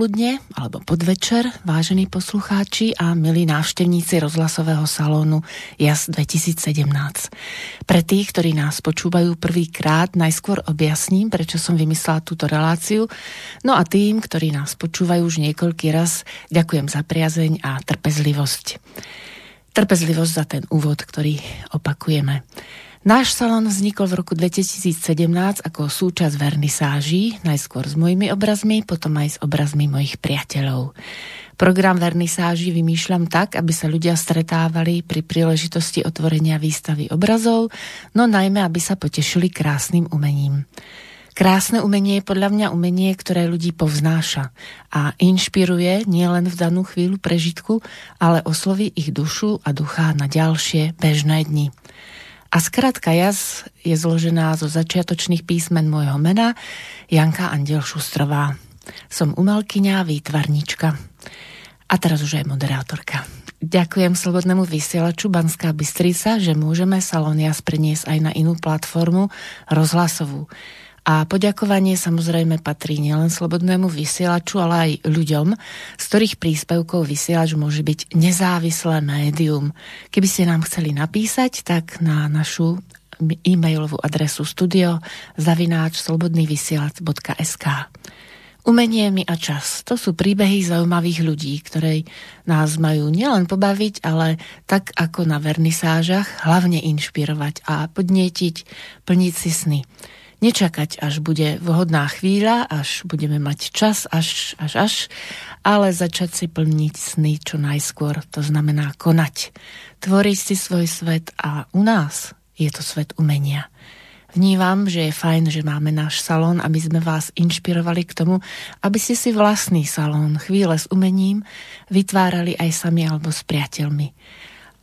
Popoludne alebo podvečer, vážení poslucháči a milí návštevníci rozhlasového salónu JAS 2017. Pre tých, ktorí nás počúvajú prvýkrát, najskôr objasním, prečo som vymyslela túto reláciu. No a tým, ktorí nás počúvajú už niekoľký raz, ďakujem za priazeň a trpezlivosť. Trpezlivosť za ten úvod, ktorý opakujeme. Náš salon vznikol v roku 2017 ako súčasť vernisáží, najskôr s mojimi obrazmi, potom aj s obrazmi mojich priateľov. Program vernisáží vymýšľam tak, aby sa ľudia stretávali pri príležitosti otvorenia výstavy obrazov, no najmä, aby sa potešili krásnym umením. Krásne umenie je podľa mňa umenie, ktoré ľudí povznáša a inšpiruje nielen v danú chvíľu prežitku, ale osloví ich dušu a ducha na ďalšie bežné dni. A skratka jaz je zložená zo začiatočných písmen môjho mena Janka Andel Šustrová. Som umelkyňa, výtvarnička. A teraz už aj moderátorka. Ďakujem Slobodnému vysielaču Banská Bystrica, že môžeme Salón Jas preniesť aj na inú platformu rozhlasovú. A poďakovanie samozrejme patrí nielen slobodnému vysielaču, ale aj ľuďom, z ktorých príspevkov vysielač môže byť nezávislé médium. Keby ste nám chceli napísať, tak na našu e-mailovú adresu studio zavináč slobodnývysielac.sk Umenie mi a čas. To sú príbehy zaujímavých ľudí, ktoré nás majú nielen pobaviť, ale tak ako na vernisážach, hlavne inšpirovať a podnietiť, plniť si sny nečakať, až bude vhodná chvíľa, až budeme mať čas, až, až, až, ale začať si plniť sny čo najskôr. To znamená konať. Tvoriť si svoj svet a u nás je to svet umenia. Vnívam, že je fajn, že máme náš salón, aby sme vás inšpirovali k tomu, aby ste si vlastný salón chvíle s umením vytvárali aj sami alebo s priateľmi.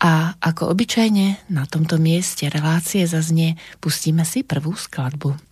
A ako obyčajne na tomto mieste relácie zaznie, pustíme si prvú skladbu.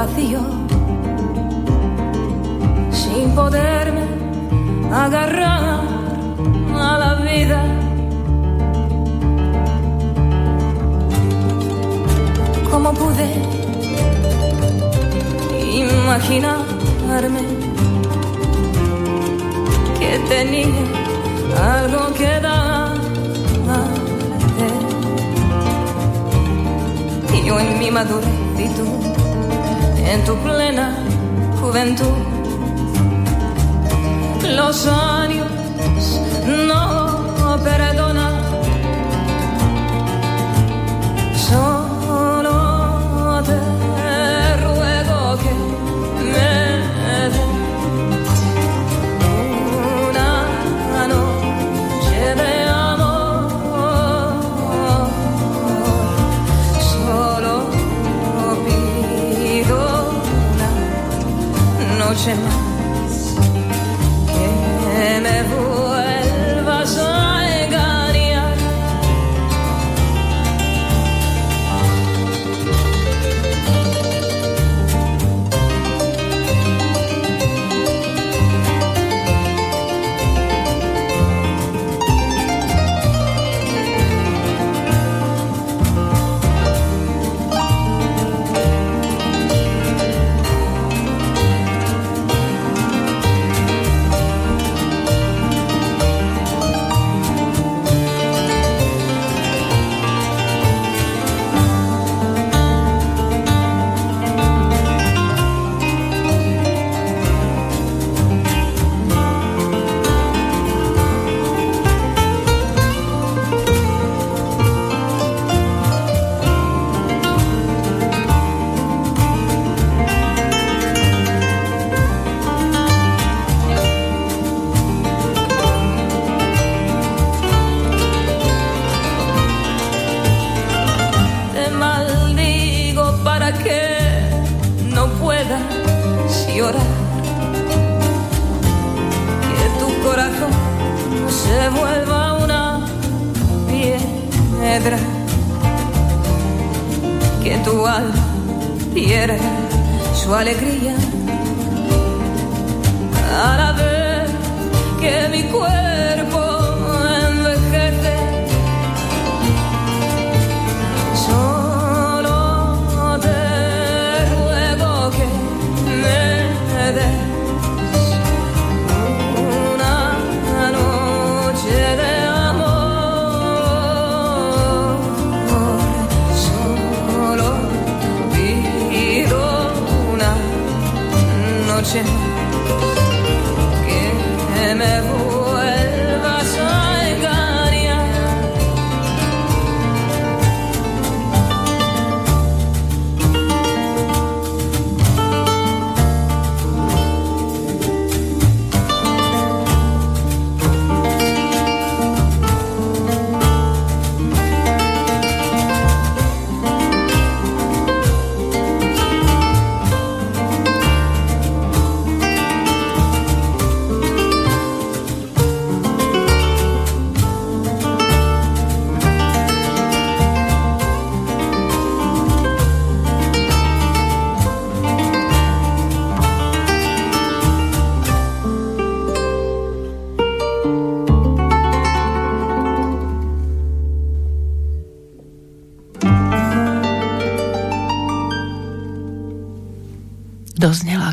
vacío, sin poderme agarrar a la vida. ¿Cómo pude imaginarme que tenía algo que dar? yo en mi madurez y tú en tu plena juventud. Los años no perdonan. Solo te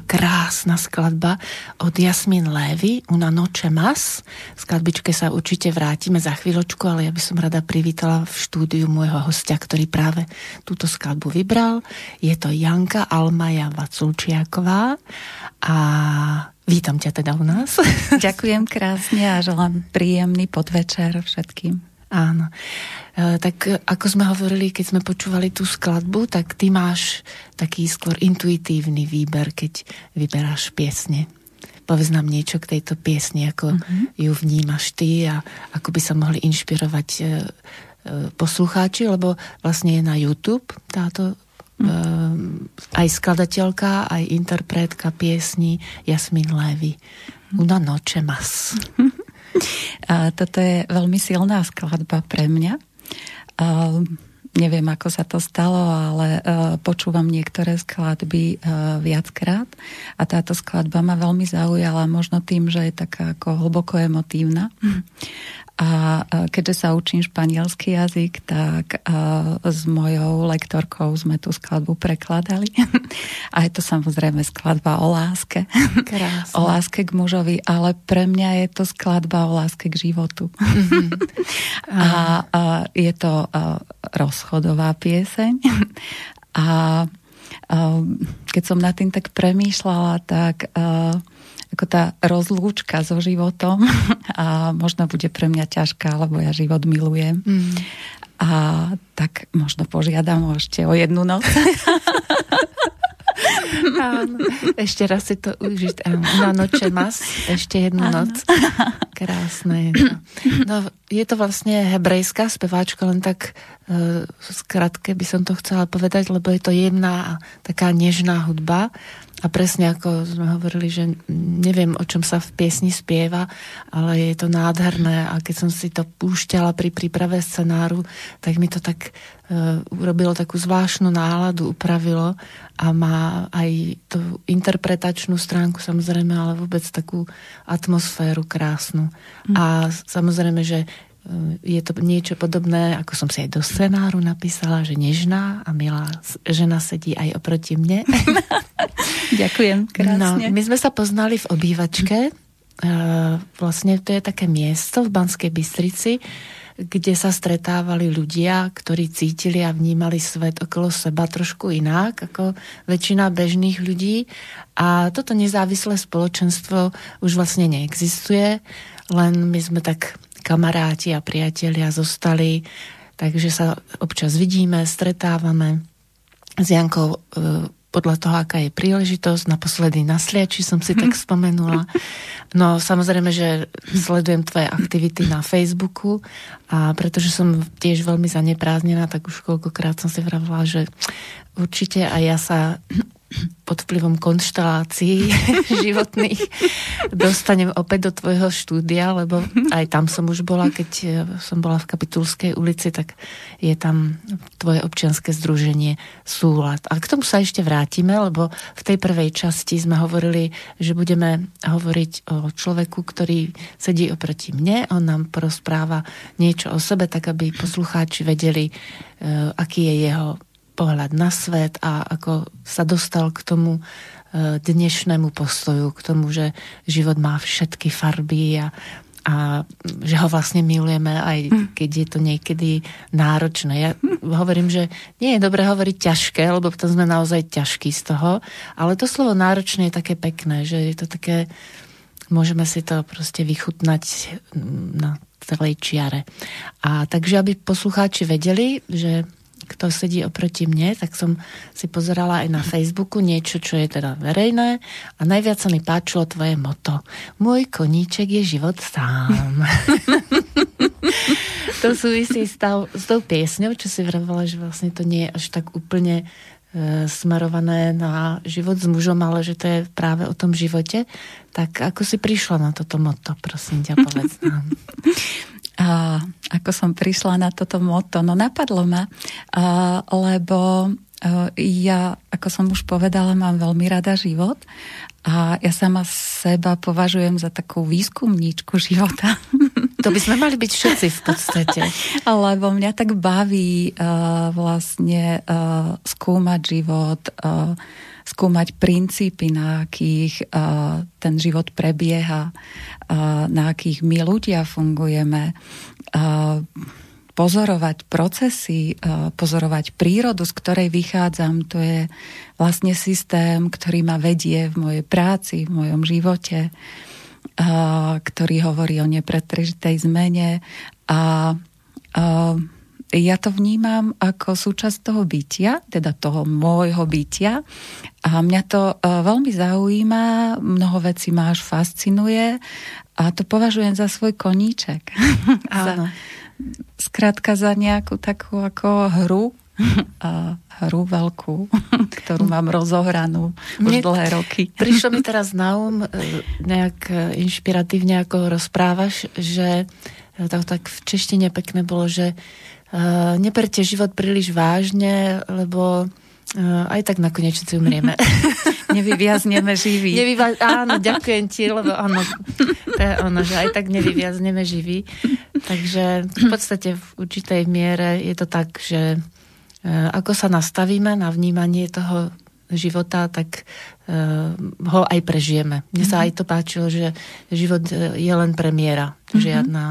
krásna skladba od Jasmin Lévy, Una noche mas. Skladbičke sa určite vrátime za chvíľočku, ale ja by som rada privítala v štúdiu môjho hostia, ktorý práve túto skladbu vybral. Je to Janka Almaja Vaculčiaková a vítam ťa teda u nás. Ďakujem krásne a želám príjemný podvečer všetkým. Áno. E, tak ako sme hovorili, keď sme počúvali tú skladbu, tak ty máš taký skôr intuitívny výber, keď vyberáš piesne. Povedz nám niečo k tejto piesni, ako uh-huh. ju vnímaš ty a ako by sa mohli inšpirovať e, e, poslucháči, lebo vlastne je na YouTube táto uh-huh. aj skladateľka, aj interpretka piesni Jasmin Levy. Una noche mas. Uh-huh. A toto je veľmi silná skladba pre mňa. A neviem, ako sa to stalo, ale počúvam niektoré skladby viackrát a táto skladba ma veľmi zaujala, možno tým, že je taká ako hlboko emotívna. A keďže sa učím španielský jazyk, tak s mojou lektorkou sme tú skladbu prekladali. A je to samozrejme skladba o láske. Krásne. O láske k mužovi, ale pre mňa je to skladba o láske k životu. Mm-hmm. A, a je to rozchodová pieseň. A keď som nad tým tak premýšľala, tak ako tá rozlúčka so životom a možno bude pre mňa ťažká, lebo ja život milujem. Mm. A tak možno požiadam ešte o jednu noc. Áno. Ešte raz si to užiť. Na noče mas, ešte jednu Áno. noc. Krásne je to. No, je to vlastne hebrejská speváčka, len tak uh, skratke by som to chcela povedať, lebo je to jemná a taká nežná hudba. A presne ako sme hovorili, že neviem, o čom sa v piesni spieva, ale je to nádherné a keď som si to púšťala pri príprave scenáru, tak mi to tak uh, urobilo takú zvláštnu náladu, upravilo a má aj tú interpretačnú stránku samozrejme, ale vôbec takú atmosféru krásnu. Mm. A samozrejme, že je to niečo podobné, ako som si aj do scenáru napísala, že nežná a milá žena sedí aj oproti mne. Ďakujem, krásne. No, my sme sa poznali v obývačke. Eh, vlastne to je také miesto v Banskej Bystrici, kde sa stretávali ľudia, ktorí cítili a vnímali svet okolo seba trošku inak ako väčšina bežných ľudí. A toto nezávislé spoločenstvo už vlastne neexistuje, len my sme tak kamaráti a priatelia zostali, takže sa občas vidíme, stretávame. S Jankou e, podľa toho, aká je príležitosť. Naposledy na Sliači som si tak spomenula. No samozrejme, že sledujem tvoje aktivity na Facebooku a pretože som tiež veľmi zaneprázdnená, tak už koľkokrát som si vravila, že určite aj ja sa pod vplyvom konštelácií životných dostanem opäť do tvojho štúdia, lebo aj tam som už bola, keď e, som bola v Kapitulskej ulici, tak je tam tvoje občianske združenie Súlad. A k tomu sa ešte vrátime, lebo v tej prvej časti sme hovorili, že budeme hovoriť o človeku, ktorý sedí oproti mne. On nám porozpráva niečo o sebe, tak aby poslucháči vedeli, e, aký je jeho pohľad na svet a ako sa dostal k tomu e, dnešnému postoju, k tomu, že život má všetky farby a, a že ho vlastne milujeme, aj hm. keď je to niekedy náročné. Ja hovorím, že nie je dobré hovoriť ťažké, lebo potom sme naozaj ťažkí z toho, ale to slovo náročné je také pekné, že je to také, môžeme si to proste vychutnať na celej čiare. A takže, aby poslucháči vedeli, že kto sedí oproti mne, tak som si pozerala aj na Facebooku niečo, čo je teda verejné a najviac sa mi páčilo tvoje moto. Môj koníček je život sám. to súvisí s, tá, s tou piesňou, čo si vravela, že vlastne to nie je až tak úplne e, smerované na život s mužom, ale že to je práve o tom živote. Tak ako si prišla na toto moto, prosím ťa, povedz nám. A ako som prišla na toto moto? No napadlo ma, a, lebo a, ja, ako som už povedala, mám veľmi rada život a ja sama seba považujem za takú výskumníčku života. To by sme mali byť všetci v podstate. Lebo mňa tak baví uh, vlastne uh, skúmať život, uh, skúmať princípy, na akých uh, ten život prebieha, uh, na akých my ľudia fungujeme, uh, pozorovať procesy, pozorovať prírodu, z ktorej vychádzam. To je vlastne systém, ktorý ma vedie v mojej práci, v mojom živote, ktorý hovorí o nepretržitej zmene a ja to vnímam ako súčasť toho bytia, teda toho môjho bytia. A mňa to e, veľmi zaujíma, mnoho vecí ma až fascinuje a to považujem za svoj koníček. Áno. Skrátka za nejakú takú ako hru, hru veľkú, ktorú mám rozohranú už Mne dlhé roky. Prišlo mi teraz na um e, nejak e, inšpiratívne, ako rozprávaš, že to tak v češtine pekné bolo, že uh, neberte život príliš vážne, lebo uh, aj tak nakoniec všetci umrieme. nevyviazneme živí. Nevyvia- áno, ďakujem ti, lebo áno, to je ono, že aj tak nevyviazneme živí. Takže v podstate v určitej miere je to tak, že ako sa nastavíme na vnímanie toho života, tak uh, ho aj prežijeme. Mne sa mhm. aj to páčilo, že život je len premiéra. Mm-hmm. Žiadna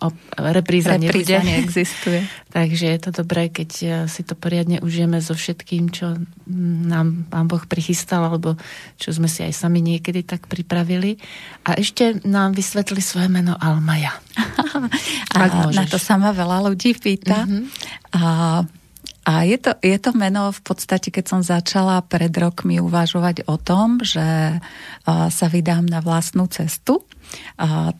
o, repríza, repríza nebude. neexistuje. Takže je to dobré, keď e, si to poriadne užijeme so všetkým, čo nám Pán Boh prichystal, alebo čo sme si aj sami niekedy tak pripravili. A ešte nám vysvetli svoje meno Almaja. A na to sa ma veľa ľudí pýta. Mm-hmm. A a je to, je to meno v podstate, keď som začala pred rokmi uvažovať o tom, že sa vydám na vlastnú cestu,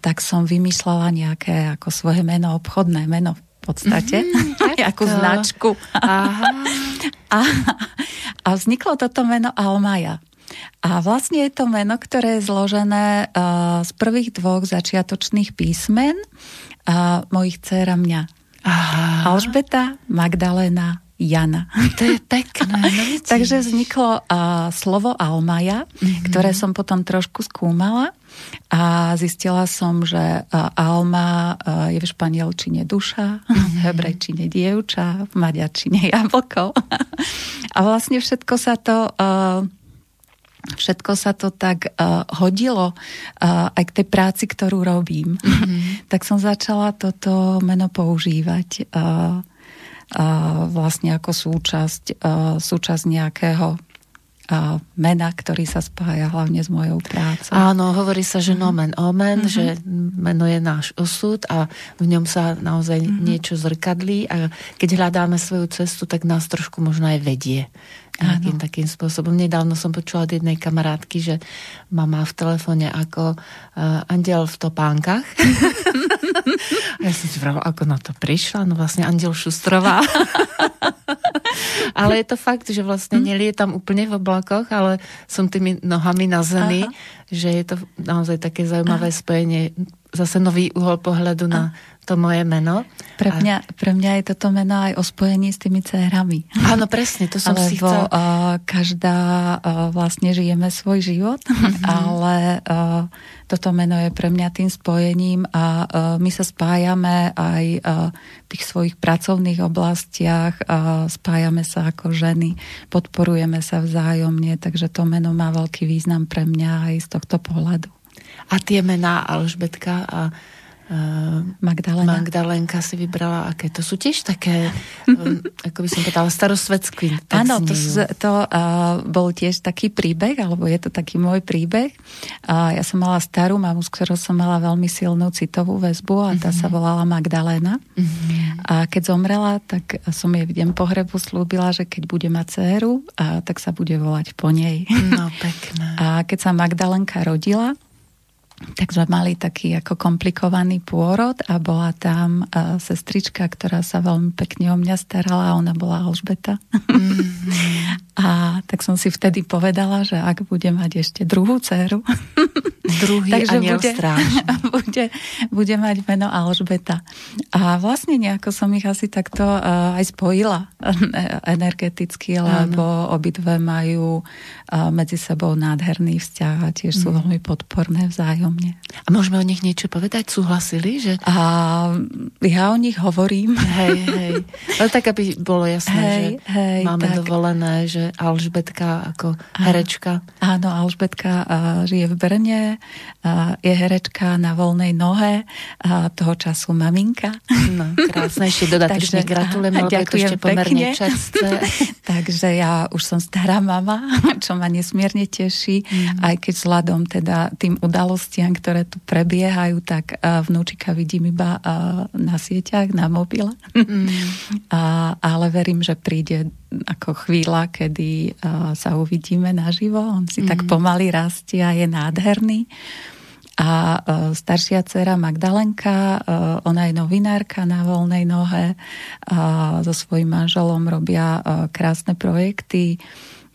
tak som vymýšľala nejaké ako svoje meno, obchodné meno v podstate, mm, ako značku. Aha. A, a vzniklo toto meno Almaja. A vlastne je to meno, ktoré je zložené z prvých dvoch začiatočných písmen mojich dcer a mňa. Aha. Alžbeta, Magdalena, Jana. To je pekné. No Takže vzniklo uh, slovo Almaja, mm-hmm. ktoré som potom trošku skúmala a zistila som, že uh, Alma uh, je v španielčine duša, mm-hmm. v hebrejčine dievča, v maďarčine jablko. a vlastne všetko sa to... Uh, všetko sa to tak uh, hodilo uh, aj k tej práci, ktorú robím. Mm-hmm. tak som začala toto meno používať. Uh, vlastne ako súčasť, súčasť nejakého mena, ktorý sa spája hlavne s mojou prácou. Áno, hovorí sa, že nomen omen, mm-hmm. že meno je náš osud a v ňom sa naozaj mm-hmm. niečo zrkadlí a keď hľadáme svoju cestu, tak nás trošku možno aj vedie nejakým ano. takým spôsobom. Nedávno som počula od jednej kamarátky, že ma má v telefóne ako uh, andiel v topánkach. a ja som si vrala, ako na to prišla. No vlastne andiel Šustrová. ale je to fakt, že vlastne nelietam úplne v oblakoch, ale som tými nohami na zemi, Aha. že je to naozaj také zaujímavé Aha. spojenie, zase nový uhol pohľadu na to moje meno. Pre mňa, pre mňa je toto meno aj o spojení s tými cérami. Áno, presne, to som Lebo, si chcel... Uh, každá uh, vlastne žijeme svoj život, mm-hmm. ale uh, toto meno je pre mňa tým spojením a uh, my sa spájame aj uh, v tých svojich pracovných oblastiach, uh, spájame sa ako ženy, podporujeme sa vzájomne, takže to meno má veľký význam pre mňa aj z tohto pohľadu. A tie mená Alžbetka a Magdalena. Magdalenka si vybrala, aké to sú tiež také, um, ako by som povedala, starosvedský. Áno, to, to uh, bol tiež taký príbeh, alebo je to taký môj príbeh. Uh, ja som mala starú mamu, s ktorou som mala veľmi silnú citovú väzbu a tá uh-huh. sa mhm. volala Magdalena. Uh-huh. A keď zomrela, tak som jej v deň pohrebu slúbila, že keď bude mať dceru, uh, tak sa bude volať po nej. No, pekné. A keď sa Magdalenka rodila, tak sme mali taký ako komplikovaný pôrod a bola tam uh, sestrička, ktorá sa veľmi pekne o mňa starala a ona bola Alžbeta. Mm-hmm. a tak som si vtedy povedala, že ak bude mať ešte druhú dceru, druhý takže bude, bude, bude mať meno Alžbeta. A vlastne nejako som ich asi takto uh, aj spojila energeticky, lebo Áno. obidve majú uh, medzi sebou nádherný vzťah a tiež sú mm. veľmi podporné vzájom vzájomne. A môžeme o nich niečo povedať? Súhlasili? Že... A ja o nich hovorím. Hej, hej. Ale tak, aby bolo jasné, hej, že hej, máme tak. dovolené, že Alžbetka ako herečka. Áno, Alžbetka žije v Brne, je herečka na voľnej nohe, a toho času maminka. No, krásne, ešte dodatočne gratulujem, lebo je to ešte pomerne čerstvé. Takže ja už som stará mama, čo ma nesmierne teší, mm. aj keď vzhľadom teda tým udalostiam udalostiam, ktoré tu prebiehajú, tak vnúčika vidím iba na sieťach, na mobile. Mm. a, ale verím, že príde ako chvíľa, kedy sa uvidíme naživo. On si mm. tak pomaly rastie a je nádherný. A staršia dcera Magdalenka, ona je novinárka na voľnej nohe, so svojím manželom robia krásne projekty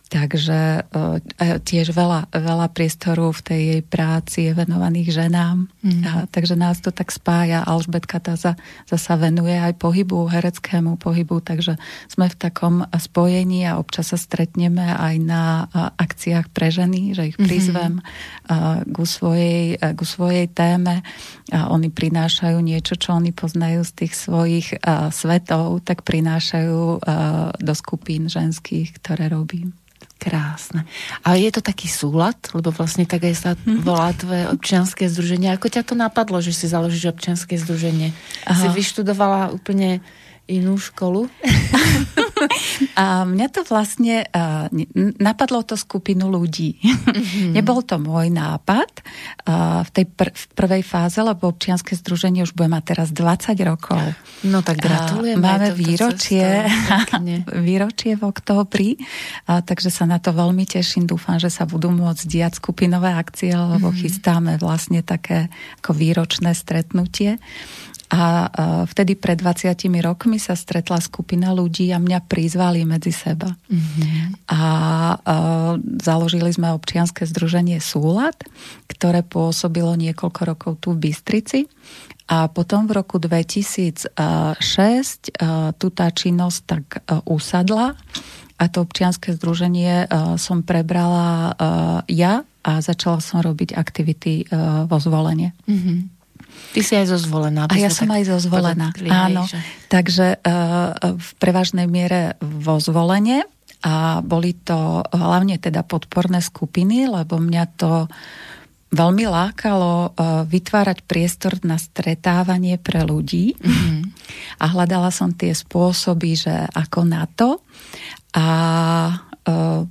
Takže uh, tiež veľa, veľa priestoru v tej jej práci je venovaných ženám. Mm. A, takže nás to tak spája. Alžbetka tá za, zasa venuje aj pohybu, hereckému pohybu, takže sme v takom spojení a občas sa stretneme aj na uh, akciách pre ženy, že ich mhm. prizvem mm-hmm. uh, ku, svojej, uh, ku svojej téme a oni prinášajú niečo, čo oni poznajú z tých svojich uh, svetov, tak prinášajú uh, do skupín ženských, ktoré robím. Krásne. A je to taký súlad, lebo vlastne tak aj sa mhm. volá tvoje občianské združenie. Ako ťa to napadlo, že si založíš občianské združenie? Aha. Si vyštudovala úplne inú školu? A mňa to vlastne uh, napadlo to skupinu ľudí. Mm-hmm. Nebol to môj nápad uh, v tej pr- v prvej fáze, lebo občianske združenie už bude mať teraz 20 rokov. No tak gratulujem. Uh, máme výročie, výročie v októbri, uh, takže sa na to veľmi teším. Dúfam, že sa budú môcť diať skupinové akcie, lebo mm-hmm. chystáme vlastne také ako výročné stretnutie. A vtedy pred 20 rokmi sa stretla skupina ľudí a mňa prizvali medzi seba. Mm-hmm. A, založili sme občianske združenie Súlad, ktoré pôsobilo niekoľko rokov tu v Bystrici. A potom v roku 2006 tu tá činnosť tak usadla a to občianske združenie som prebrala ja a začala som robiť aktivity vo zvolenie. Mm-hmm. Ty si aj zozvolená. A ja som aj zozvolená, áno. Že... Takže uh, v prevažnej miere vo zvolenie a boli to hlavne teda podporné skupiny, lebo mňa to veľmi lákalo uh, vytvárať priestor na stretávanie pre ľudí mm-hmm. a hľadala som tie spôsoby, že ako na to a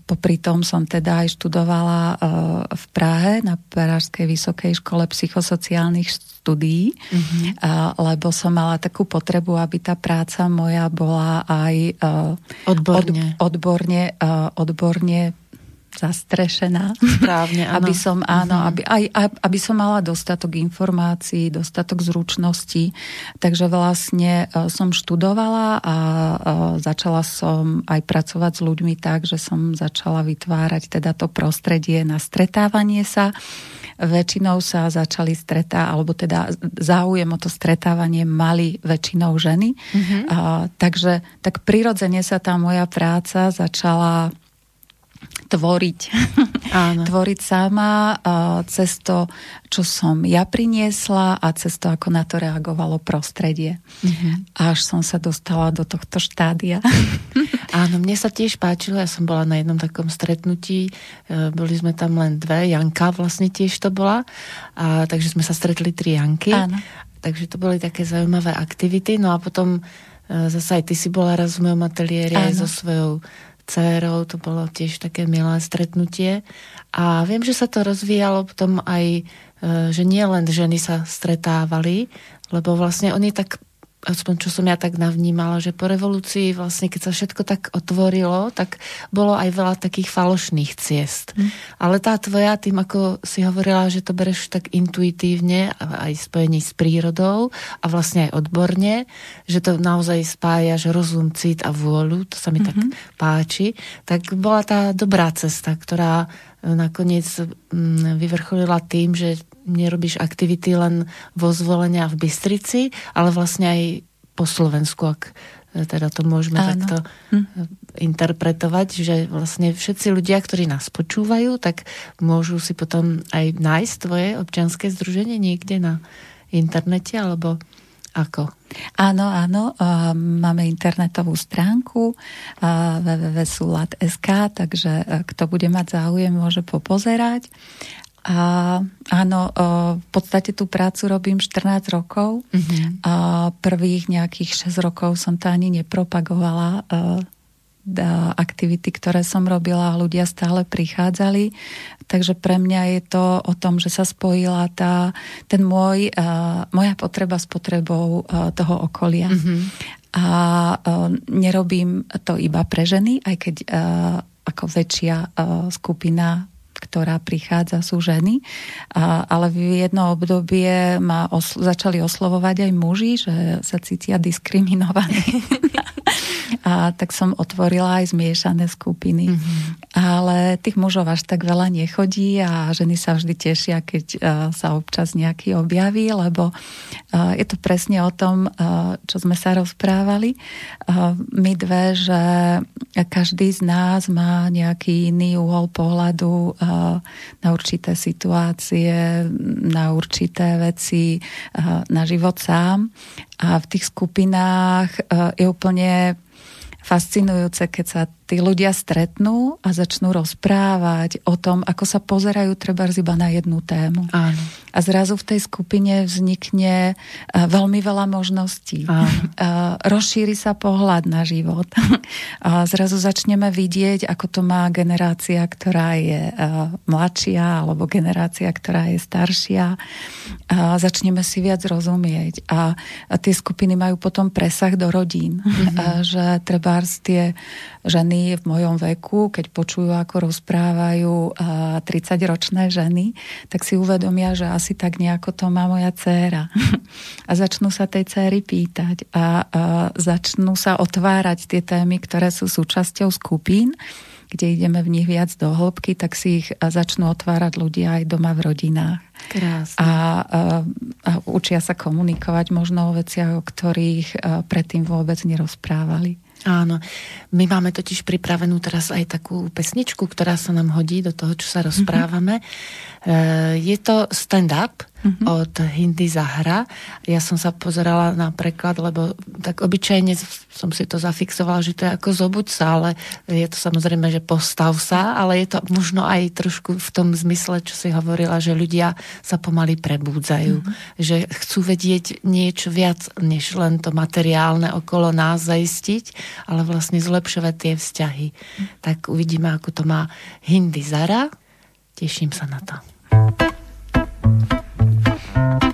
popri tom som teda aj študovala uh, v Prahe na Pražskej vysokej škole psychosociálnych štúdií, mm-hmm. lebo som mala takú potrebu, aby tá práca moja bola aj odborne, od, odborne, odborne zastrešená. Správne, áno. aby som, áno, mm-hmm. aby, aj, aby som mala dostatok informácií, dostatok zručností. Takže vlastne e, som študovala a e, začala som aj pracovať s ľuďmi tak, že som začala vytvárať teda to prostredie na stretávanie sa. Väčšinou sa začali stretá, alebo teda záujem o to stretávanie mali väčšinou ženy. Mm-hmm. A, takže tak prirodzene sa tá moja práca začala tvoriť. Áno. tvoriť sama cez to, čo som ja priniesla a cez to, ako na to reagovalo prostredie. Uh-huh. Až som sa dostala do tohto štádia. Áno, mne sa tiež páčilo, ja som bola na jednom takom stretnutí, e, boli sme tam len dve, Janka vlastne tiež to bola, a, takže sme sa stretli tri Janky. Áno. Takže to boli také zaujímavé aktivity. No a potom e, zase aj ty si bola raz v mojom ateliéri aj so svojou dcerou, to bolo tiež také milé stretnutie. A viem, že sa to rozvíjalo potom aj, e, že nie len ženy sa stretávali, lebo vlastne oni tak aspoň čo som ja tak navnímala, že po revolúcii vlastne, keď sa všetko tak otvorilo, tak bolo aj veľa takých falošných ciest. Mm. Ale tá tvoja, tým ako si hovorila, že to bereš tak intuitívne, aj spojení s prírodou a vlastne aj odborne, že to naozaj spájaš rozum, cit a vôľu, to sa mi mm-hmm. tak mhm. páči, tak bola tá dobrá cesta, ktorá nakoniec mm, vyvrcholila tým, že nerobíš aktivity len vo zvolenia v Bystrici, ale vlastne aj po Slovensku, ak e, teda to môžeme Áno. takto hm. interpretovať, že vlastne všetci ľudia, ktorí nás počúvajú, tak môžu si potom aj nájsť tvoje občianske združenie niekde na internete, alebo ako? Áno, áno, máme internetovú stránku www.sulat.sk, takže e, kto bude mať záujem, môže popozerať. A áno, v podstate tú prácu robím 14 rokov. Mm-hmm. A prvých nejakých 6 rokov som to ani nepropagovala aktivity, ktoré som robila a ľudia stále prichádzali. Takže pre mňa je to o tom, že sa spojila tá, ten môj, uh, moja potreba s potrebou toho okolia. Mm-hmm. A nerobím to iba pre ženy, aj keď ako väčšia skupina ktorá prichádza, sú ženy. Ale v jedno obdobie ma osl- začali oslovovať aj muži, že sa cítia diskriminovaní. a tak som otvorila aj zmiešané skupiny. Mm-hmm. Ale tých mužov až tak veľa nechodí a ženy sa vždy tešia, keď uh, sa občas nejaký objaví, lebo uh, je to presne o tom, uh, čo sme sa rozprávali. My dve, že každý z nás má nejaký iný uhol pohľadu na určité situácie, na určité veci, na život sám. A v tých skupinách je úplne fascinujúce, keď sa tí ľudia stretnú a začnú rozprávať o tom, ako sa pozerajú treba iba na jednu tému. Áno. A zrazu v tej skupine vznikne veľmi veľa možností. Áno. Rozšíri sa pohľad na život. A zrazu začneme vidieť, ako to má generácia, ktorá je mladšia, alebo generácia, ktorá je staršia. A začneme si viac rozumieť. A tie skupiny majú potom presah do rodín. Mm-hmm. A že treba tie ženy v mojom veku, keď počujú, ako rozprávajú 30-ročné ženy, tak si uvedomia, že asi tak nejako to má moja dcéra. A začnú sa tej céry pýtať a začnú sa otvárať tie témy, ktoré sú súčasťou skupín kde ideme v nich viac do hĺbky, tak si ich začnú otvárať ľudia aj doma v rodinách. Krásne. A, a, a učia sa komunikovať možno o veciach, o ktorých predtým vôbec nerozprávali. Áno, my máme totiž pripravenú teraz aj takú pesničku, ktorá sa nám hodí do toho, čo sa rozprávame. Mm-hmm. Je to stand-up, mm-hmm. od Hindy Zahra. Ja som sa pozerala na preklad, lebo tak obyčajne som si to zafixovala, že to je ako zobuď sa, ale je to samozrejme, že postav sa, ale je to možno aj trošku v tom zmysle, čo si hovorila, že ľudia sa pomaly prebúdzajú, mm-hmm. že chcú vedieť niečo viac, než len to materiálne okolo nás zaistiť, ale vlastne zlepšovať tie vzťahy. Mm-hmm. Tak uvidíme, ako to má Hindy Zara. Teším sa na to. you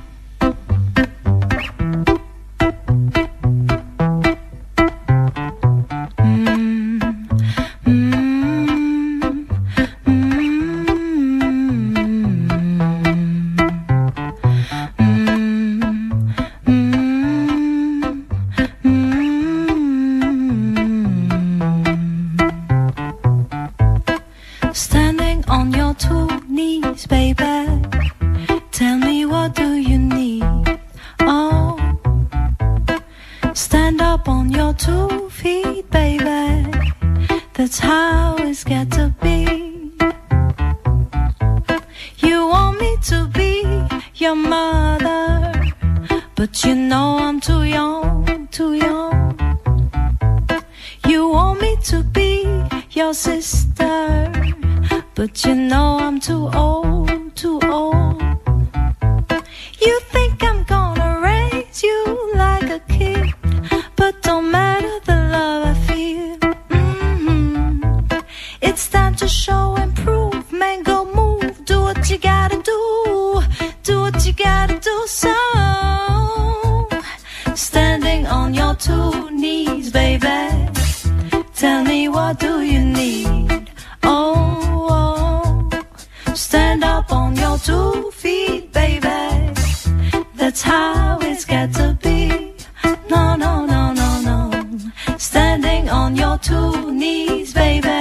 knees, baby.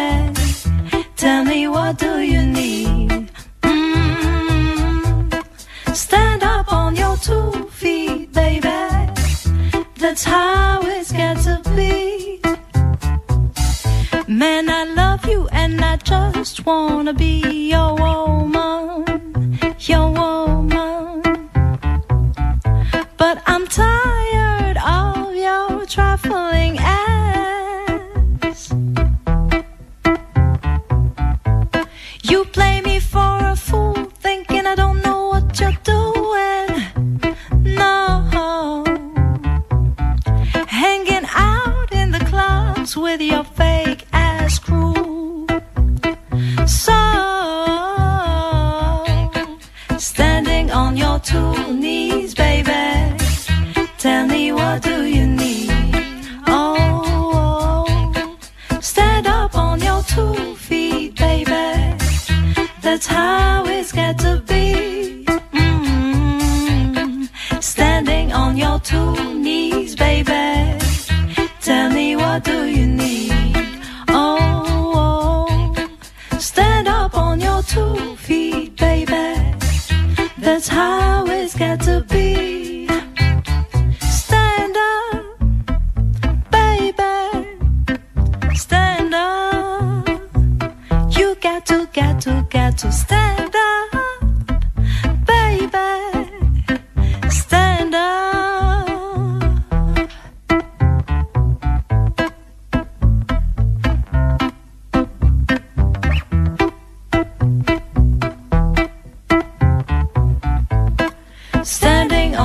Tell me what do you need? Mm-hmm. Stand up on your two feet, baby. That's how it's got to be. Man, I love you and I just wanna be your woman.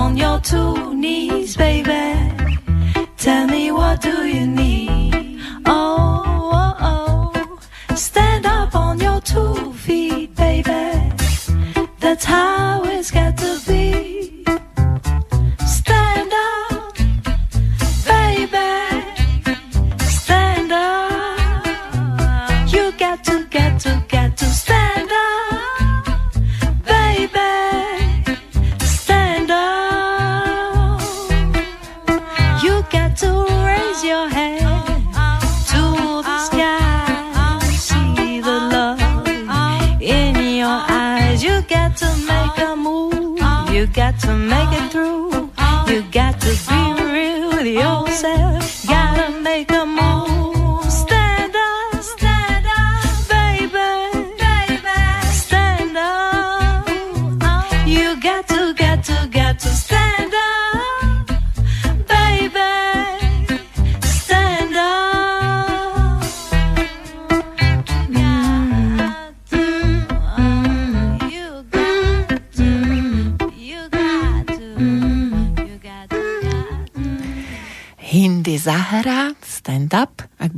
on your two knees, baby. Tell me what do you need? Oh, oh, oh. Stand up on your two feet, baby. That's how.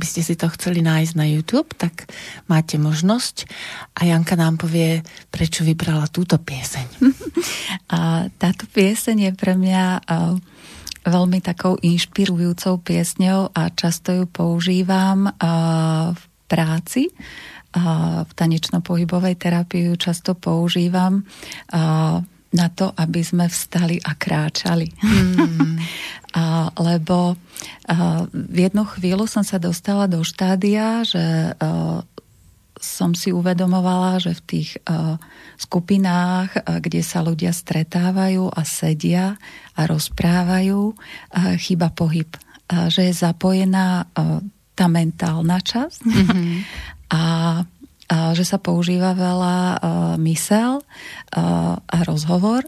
by ste si to chceli nájsť na YouTube, tak máte možnosť. A Janka nám povie, prečo vybrala túto pieseň. Táto pieseň je pre mňa veľmi takou inšpirujúcou piesňou a často ju používam v práci v tanečno-pohybovej terapii často používam na to, aby sme vstali a kráčali. Mm. a, lebo a, v jednu chvíľu som sa dostala do štádia, že a, som si uvedomovala, že v tých a, skupinách, a, kde sa ľudia stretávajú a sedia a rozprávajú, a, chýba pohyb. A, že je zapojená a, tá mentálna časť. Mm-hmm. a že sa používa veľa mysel a rozhovor,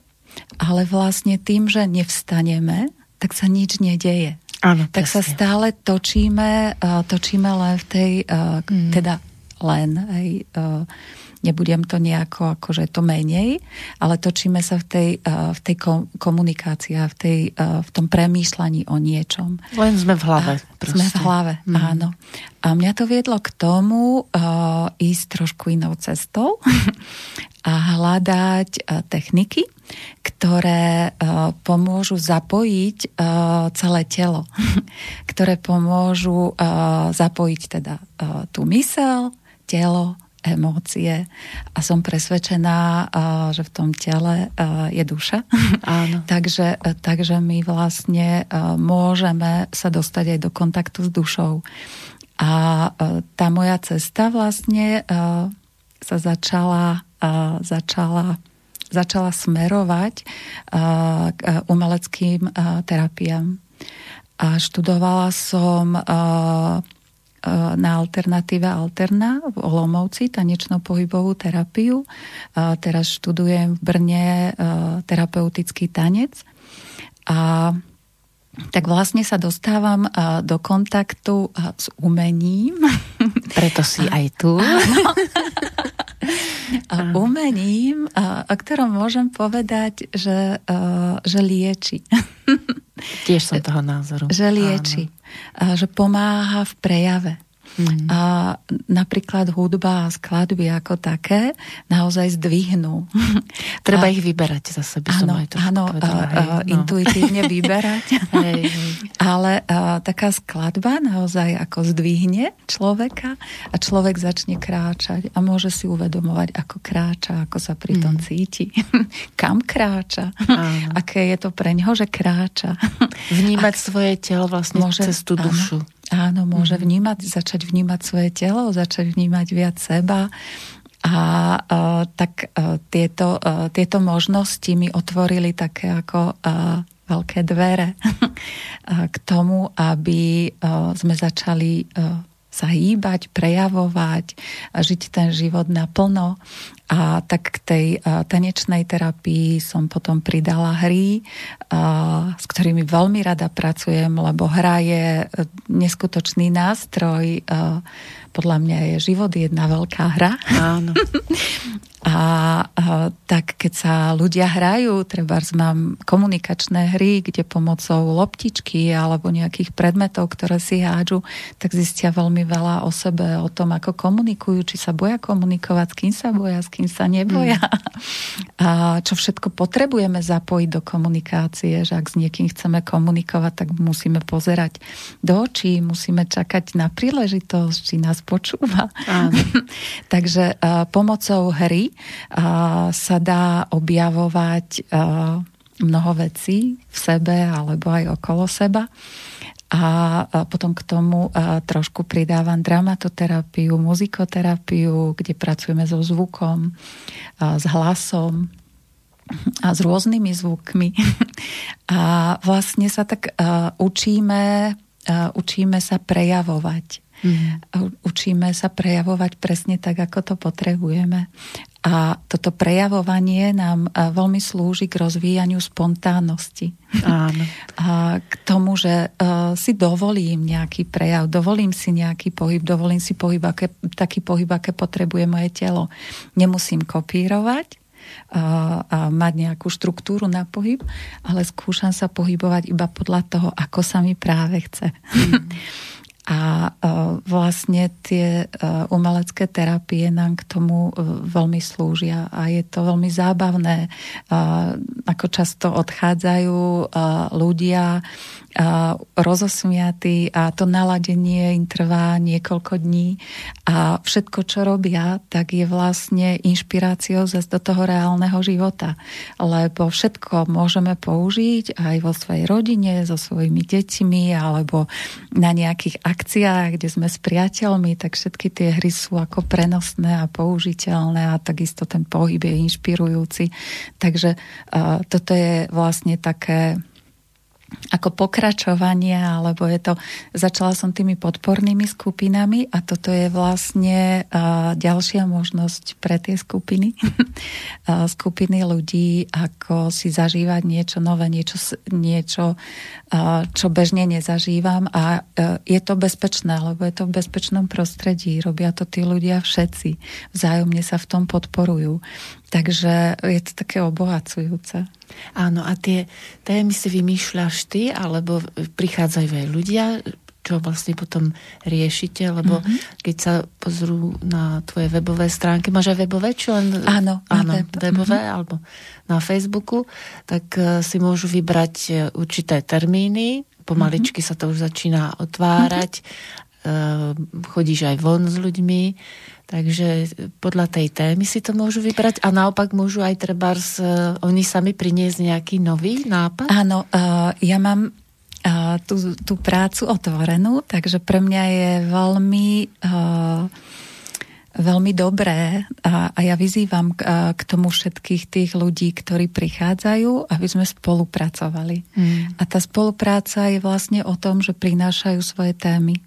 ale vlastne tým, že nevstaneme, tak sa nič nedeje. Áno, tak sa stále točíme, točíme len v tej, mm. teda len, uh, nebudem to nejako, akože to menej, ale točíme sa v tej, uh, v tej komunikácii a v, tej, uh, v tom premýšľaní o niečom. Len sme v hlave. A sme v hlave, mm. áno. A mňa to viedlo k tomu uh, ísť trošku inou cestou a hľadať uh, techniky, ktoré uh, pomôžu zapojiť uh, celé telo, ktoré pomôžu uh, zapojiť teda uh, tú mysel, telo, emócie a som presvedčená, že v tom tele je duša. Áno. takže, takže my vlastne môžeme sa dostať aj do kontaktu s dušou. A tá moja cesta vlastne sa začala, začala začala smerovať k umeleckým terapiám. A študovala som na alternatíve Alterna v Olomovci tanečno-pohybovú terapiu. Teraz študujem v Brne terapeutický tanec. A tak vlastne sa dostávam do kontaktu s umením. Preto si aj tu. A umením, o ktorom môžem povedať, že, že lieči. Tiež som toho názoru. Že lieči. Áno. Že pomáha v prejave. Mm. A napríklad hudba a skladby ako také naozaj zdvihnú. Treba a, ich vyberať zase, by som áno, aj to Áno, povedala, hej, no. intuitívne vyberať. hej, hej. Ale a, taká skladba naozaj ako zdvihne človeka a človek začne kráčať a môže si uvedomovať, ako kráča, ako sa pri tom mm. cíti. Kam kráča. Áno. Aké je to pre ňoho, že kráča. Vnímať Ak, svoje telo vlastne môže, cez tú dušu. Áno, Áno, môže mm-hmm. vnímať, začať vnímať svoje telo, začať vnímať viac seba. A uh, tak uh, tieto, uh, tieto možnosti mi otvorili také ako uh, veľké dvere k tomu, aby uh, sme začali uh, sa hýbať, prejavovať, žiť ten život naplno. A tak k tej tanečnej terapii som potom pridala hry, s ktorými veľmi rada pracujem, lebo hra je e, neskutočný nástroj. Podľa mňa je život jedna veľká hra. Áno. A, a tak keď sa ľudia hrajú, treba mám komunikačné hry, kde pomocou loptičky alebo nejakých predmetov, ktoré si hádžu, tak zistia veľmi veľa o sebe, o tom, ako komunikujú, či sa boja komunikovať, s kým sa boja, s kým sa neboja. Mm. A čo všetko potrebujeme zapojiť do komunikácie, že ak s niekým chceme komunikovať, tak musíme pozerať do očí, musíme čakať na príležitosť, či nás počúva. Takže pomocou hry sa dá objavovať mnoho vecí v sebe alebo aj okolo seba. A potom k tomu trošku pridávam dramatoterapiu, muzikoterapiu, kde pracujeme so zvukom, s hlasom a s rôznymi zvukmi. A vlastne sa tak učíme, učíme sa prejavovať Mm. Učíme sa prejavovať presne tak, ako to potrebujeme. A toto prejavovanie nám veľmi slúži k rozvíjaniu spontánnosti. Áno. A k tomu, že uh, si dovolím nejaký prejav, dovolím si nejaký pohyb, dovolím si pohyb, aké, taký pohyb, aké potrebuje moje telo. Nemusím kopírovať, a mať nejakú štruktúru na pohyb, ale skúšam sa pohybovať iba podľa toho, ako sa mi práve chce. Mm. A e, vlastne tie e, umelecké terapie nám k tomu e, veľmi slúžia. A je to veľmi zábavné, ako často odchádzajú ľudia rozosmiatí a to naladenie im trvá niekoľko dní a všetko, čo robia, tak je vlastne inšpiráciou zase do toho reálneho života. Lebo všetko môžeme použiť aj vo svojej rodine, so svojimi deťmi alebo na nejakých akciách, kde sme s priateľmi, tak všetky tie hry sú ako prenosné a použiteľné a takisto ten pohyb je inšpirujúci. Takže toto je vlastne také ako pokračovanie, alebo je to, začala som tými podpornými skupinami a toto je vlastne ďalšia možnosť pre tie skupiny, skupiny ľudí, ako si zažívať niečo nové, niečo, niečo čo bežne nezažívam a uh, je to bezpečné, lebo je to v bezpečnom prostredí, robia to tí ľudia všetci, vzájomne sa v tom podporujú. Takže je to také obohacujúce. Áno, a tie témy si vymýšľaš ty, alebo prichádzajú aj ľudia, čo vlastne potom riešite, lebo mm-hmm. keď sa pozrú na tvoje webové stránky, máš aj webové, čo len... Áno, áno web. webové, mm-hmm. alebo na Facebooku, tak uh, si môžu vybrať uh, určité termíny, pomaličky mm-hmm. sa to už začína otvárať, mm-hmm. Uh, chodíš aj von s ľuďmi, Takže podľa tej témy si to môžu vybrať a naopak môžu aj treba uh, oni sami priniesť nejaký nový nápad? Áno, uh, ja mám uh, tú, tú prácu otvorenú, takže pre mňa je veľmi veľmi dobré a, a ja vyzývam k, k tomu všetkých tých ľudí, ktorí prichádzajú, aby sme spolupracovali. Mm. A tá spolupráca je vlastne o tom, že prinášajú svoje témy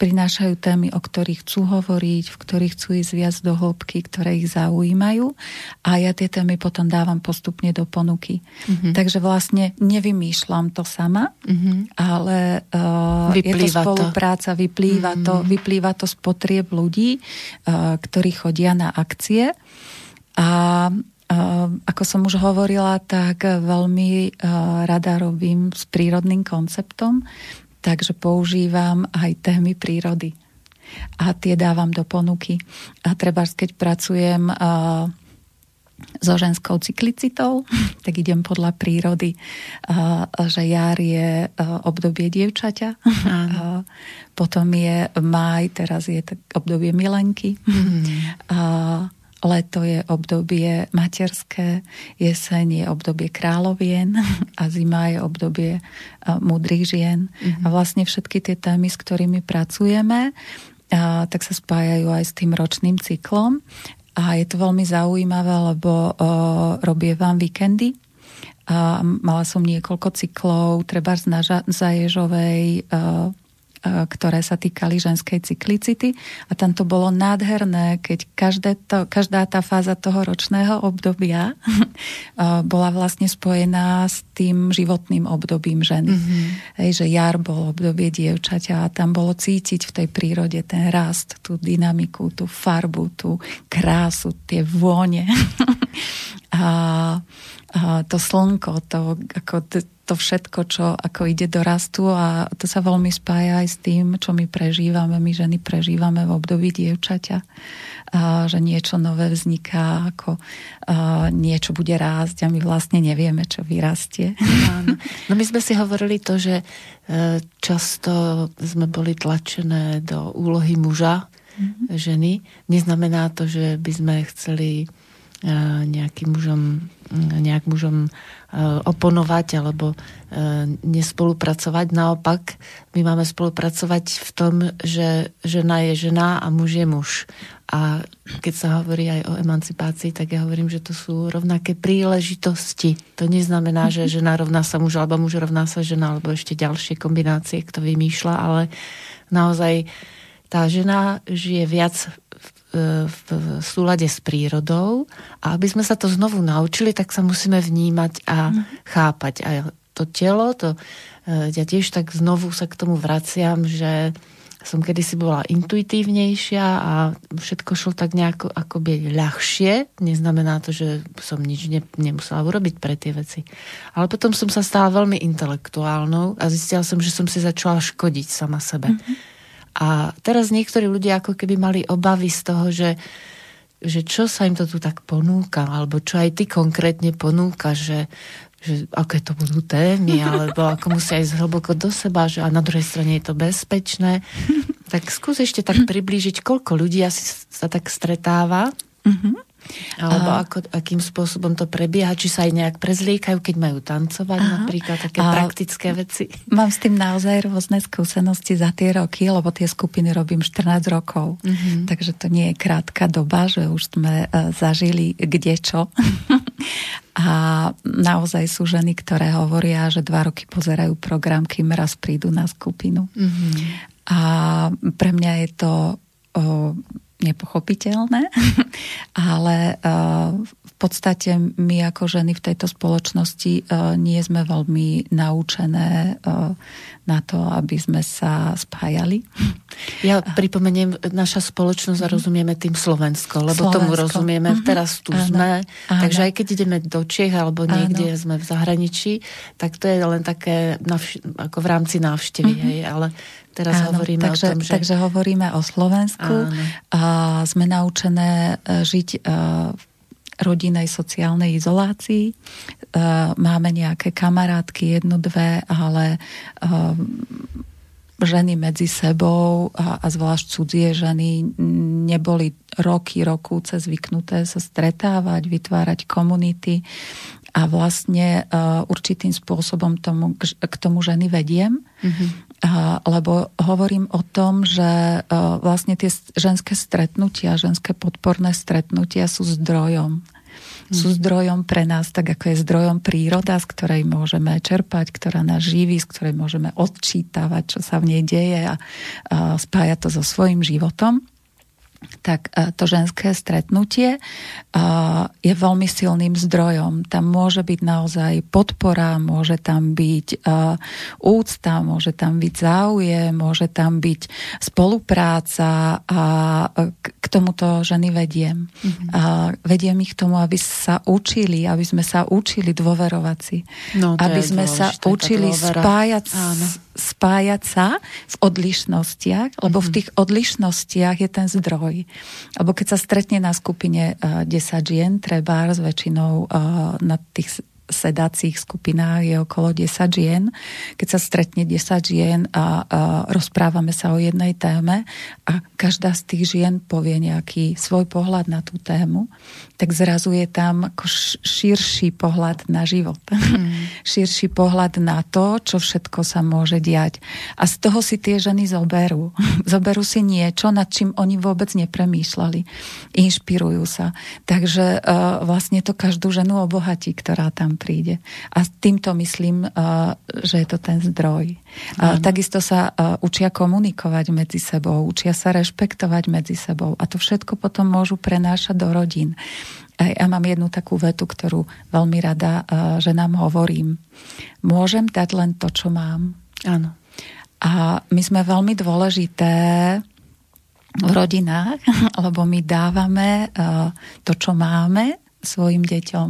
prinášajú témy, o ktorých chcú hovoriť, v ktorých chcú ísť viac do hĺbky, ktoré ich zaujímajú a ja tie témy potom dávam postupne do ponuky. Mm-hmm. Takže vlastne nevymýšľam to sama, mm-hmm. ale uh, je to spolupráca, to. Vyplýva, mm-hmm. to, vyplýva to z potrieb ľudí, uh, ktorí chodia na akcie a Uh, ako som už hovorila, tak veľmi rada robím s prírodným konceptom takže používam aj témy prírody a tie dávam do ponuky. A treba, keď pracujem uh, so ženskou cyklicitou, tak idem podľa prírody, uh, že jar je uh, obdobie dievčaťa, uh, potom je maj, teraz je obdobie milenky. Mm. Leto je obdobie materské, jeseň je obdobie královien a zima je obdobie múdrych žien. Mm-hmm. A vlastne všetky tie témy, s ktorými pracujeme, a, tak sa spájajú aj s tým ročným cyklom. A je to veľmi zaujímavé, lebo o, robievam víkendy. A mala som niekoľko cyklov, treba z Zaježovej, E, ktoré sa týkali ženskej cyklicity a tam to bolo nádherné, keď každé to, každá tá fáza toho ročného obdobia e, bola vlastne spojená s tým životným obdobím ženy. Mm-hmm. Hej, že jar bol obdobie dievčaťa a tam bolo cítiť v tej prírode ten rast, tú dynamiku, tú farbu, tú krásu, tie vône. a, a to slnko, to, ako to všetko, čo ako ide do rastu a to sa veľmi spája aj s tým, čo my prežívame, my ženy prežívame v období dievčaťa, a, že niečo nové vzniká, ako niečo bude rásť a my vlastne nevieme, čo vyrastie. No my sme si hovorili to, že e, často sme boli tlačené do úlohy muža, mm-hmm. ženy. Neznamená to, že by sme chceli nejakým mužom nejak mužom e, oponovať alebo e, nespolupracovať. Naopak, my máme spolupracovať v tom, že žena je žena a muž je muž. A keď sa hovorí aj o emancipácii, tak ja hovorím, že to sú rovnaké príležitosti. To neznamená, že žena rovná sa muž alebo muž rovná sa žena alebo ešte ďalšie kombinácie, kto vymýšľa, ale naozaj tá žena žije viac v súlade s prírodou a aby sme sa to znovu naučili, tak sa musíme vnímať a mm. chápať. A to telo, to, e, ja tiež tak znovu sa k tomu vraciam, že som kedysi bola intuitívnejšia a všetko šlo tak nejako akoby ľahšie. Neznamená to, že som nič ne, nemusela urobiť pre tie veci. Ale potom som sa stala veľmi intelektuálnou a zistila som, že som si začala škodiť sama sebe. Mm-hmm a teraz niektorí ľudia ako keby mali obavy z toho, že, že čo sa im to tu tak ponúka, alebo čo aj ty konkrétne ponúka, že, že aké to budú témy, alebo ako musia ísť hlboko do seba, že a na druhej strane je to bezpečné. Tak skús ešte tak priblížiť, koľko ľudí asi sa tak stretáva. Mm-hmm. Alebo a... ako, akým spôsobom to prebieha, či sa aj nejak prezliekajú, keď majú tancovať, Aha. napríklad také a... praktické veci. Mám s tým naozaj rôzne skúsenosti za tie roky, lebo tie skupiny robím 14 rokov. Mm-hmm. Takže to nie je krátka doba, že už sme uh, zažili kde čo. A naozaj sú ženy, ktoré hovoria, že dva roky pozerajú program, kým raz prídu na skupinu. Mm-hmm. A pre mňa je to o, nepochopiteľné, ale uh, v podstate my ako ženy v tejto spoločnosti uh, nie sme veľmi naučené uh, na to, aby sme sa spájali. Ja pripomeniem, naša spoločnosť mm. rozumieme tým Slovensko, lebo Slovensko. tomu rozumieme, mm-hmm. teraz tu áno, sme, áno. takže aj keď ideme do Čech alebo niekde áno. sme v zahraničí, tak to je len také ako v rámci návštevy, mm-hmm. hej, ale teraz áno, hovoríme takže, o tom, že... Takže hovoríme o Slovensku áno. a sme naučené e, žiť e, v rodinnej sociálnej izolácii. E, máme nejaké kamarátky, jednu, dve, ale ženy medzi sebou a, a zvlášť cudzie ženy neboli roky, rokúce zvyknuté sa stretávať, vytvárať komunity a vlastne uh, určitým spôsobom tomu, k tomu ženy vediem, mm-hmm. Lebo hovorím o tom, že uh, vlastne tie ženské stretnutia, ženské podporné stretnutia sú zdrojom. Sú zdrojom pre nás, tak ako je zdrojom príroda, z ktorej môžeme čerpať, ktorá nás živí, z ktorej môžeme odčítavať, čo sa v nej deje a, a spájať to so svojím životom tak e, to ženské stretnutie e, je veľmi silným zdrojom. Tam môže byť naozaj podpora, môže tam byť e, úcta, môže tam byť záujem, môže tam byť spolupráca a k tomuto ženy vediem. Mm-hmm. A vediem ich k tomu, aby sa učili, aby sme sa učili dôverovať si. No, aby sme sa učili spájať Áno spájať sa v odlišnostiach, lebo v mhm. tých odlišnostiach je ten zdroj. Lebo keď sa stretne na skupine uh, eh, 10 žien, treba s väčšinou uh, na tých sedacích skupinách je okolo 10 žien. Keď sa stretne 10 žien a, a rozprávame sa o jednej téme a každá z tých žien povie nejaký svoj pohľad na tú tému, tak zrazu je tam ako širší pohľad na život. Mm. širší pohľad na to, čo všetko sa môže diať. A z toho si tie ženy zoberú. zoberú si niečo, nad čím oni vôbec nepremýšľali. Inšpirujú sa. Takže uh, vlastne to každú ženu obohatí, ktorá tam príde. A týmto myslím, uh, že je to ten zdroj. Mm. Takisto sa uh, učia komunikovať medzi sebou, učia sa rešpektovať medzi sebou a to všetko potom môžu prenášať do rodín. Ja mám jednu takú vetu, ktorú veľmi rada že nám hovorím. Môžem dať len to, čo mám. Áno. A my sme veľmi dôležité v rodinách, lebo my dávame to, čo máme svojim deťom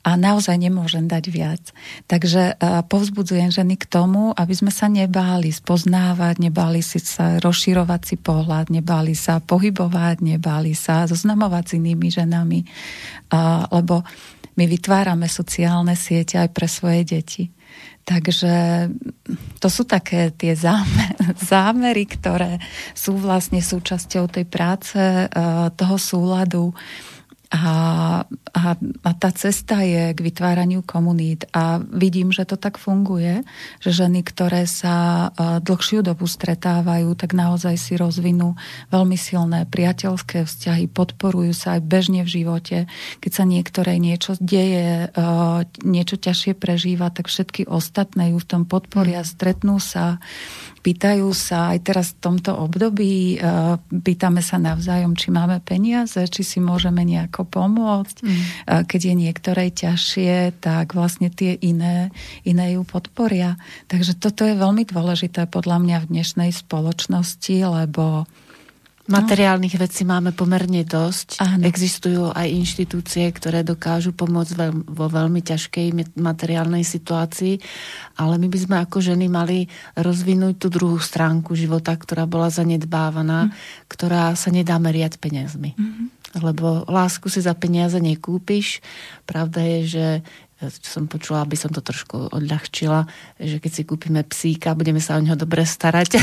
a naozaj nemôžem dať viac. Takže povzbudzujem ženy k tomu, aby sme sa nebáli spoznávať, nebáli si sa rozširovať si pohľad, nebáli sa pohybovať, nebáli sa zoznamovať s inými ženami, lebo my vytvárame sociálne siete aj pre svoje deti. Takže to sú také tie zámery, ktoré sú vlastne súčasťou tej práce, toho súladu a, a, a tá cesta je k vytváraniu komunít. A vidím, že to tak funguje, že ženy, ktoré sa e, dlhšiu dobu stretávajú, tak naozaj si rozvinú veľmi silné priateľské vzťahy, podporujú sa aj bežne v živote. Keď sa niektorej niečo deje, e, niečo ťažšie prežíva, tak všetky ostatné ju v tom podporia, stretnú sa Pýtajú sa aj teraz v tomto období, e, pýtame sa navzájom, či máme peniaze, či si môžeme nejako pomôcť. Mm. Keď je niektorej ťažšie, tak vlastne tie iné, iné ju podporia. Takže toto je veľmi dôležité podľa mňa v dnešnej spoločnosti, lebo. Materiálnych vecí máme pomerne dosť. Áno. Existujú aj inštitúcie, ktoré dokážu pomôcť vo veľmi ťažkej materiálnej situácii, ale my by sme ako ženy mali rozvinúť tú druhú stránku života, ktorá bola zanedbávaná, mm. ktorá sa nedá meriať peniazmi. Mm-hmm. Lebo lásku si za peniaze nekúpiš. Pravda je, že som počula, aby som to trošku odľahčila, že keď si kúpime psíka, budeme sa o neho dobre starať.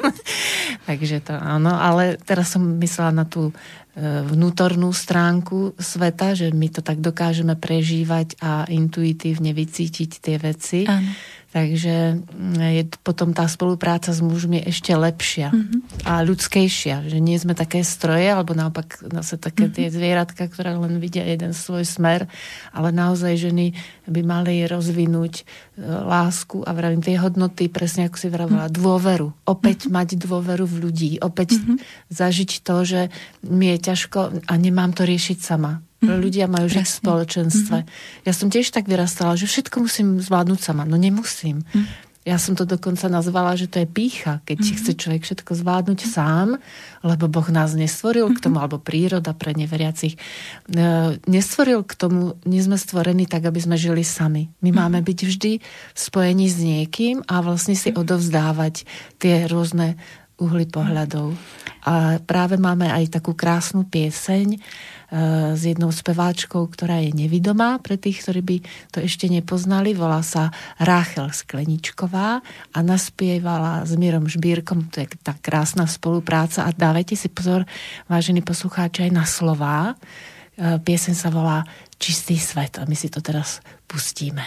Takže to áno, ale teraz som myslela na tú vnútornú stránku sveta, že my to tak dokážeme prežívať a intuitívne vycítiť tie veci. Áno Takže mm, je potom tá spolupráca s mužmi ešte lepšia mm-hmm. a ľudskejšia, že nie sme také stroje, alebo naopak zase také mm-hmm. tie zvieratka, ktoré len vidia jeden svoj smer, ale naozaj ženy by mali rozvinúť e, lásku a vravím tie hodnoty, presne ako si vravila, mm-hmm. dôveru. Opäť mm-hmm. mať dôveru v ľudí, opäť mm-hmm. zažiť to, že mi je ťažko a nemám to riešiť sama Mm-hmm. Ľudia majú žiť v spoločenstve. Mm-hmm. Ja som tiež tak vyrastala, že všetko musím zvládnuť sama. No nemusím. Mm-hmm. Ja som to dokonca nazvala, že to je pícha, keď mm-hmm. chce človek všetko zvládnuť sám, lebo Boh nás nestvoril mm-hmm. k tomu, alebo príroda pre neveriacich. E, nestvoril k tomu, nie sme stvorení tak, aby sme žili sami. My mm-hmm. máme byť vždy spojení s niekým a vlastne si mm-hmm. odovzdávať tie rôzne uhly pohľadov. A práve máme aj takú krásnu pieseň, Eh, s jednou speváčkou, ktorá je nevidomá, pre tých, ktorí by to ešte nepoznali. Volá sa Ráchel Skleničková a naspievala s Mírom Žbírkom, to je tá krásna spolupráca a dávajte si pozor, vážení poslucháči, aj na slová. Eh, Piesen sa volá Čistý svet a my si to teraz pustíme.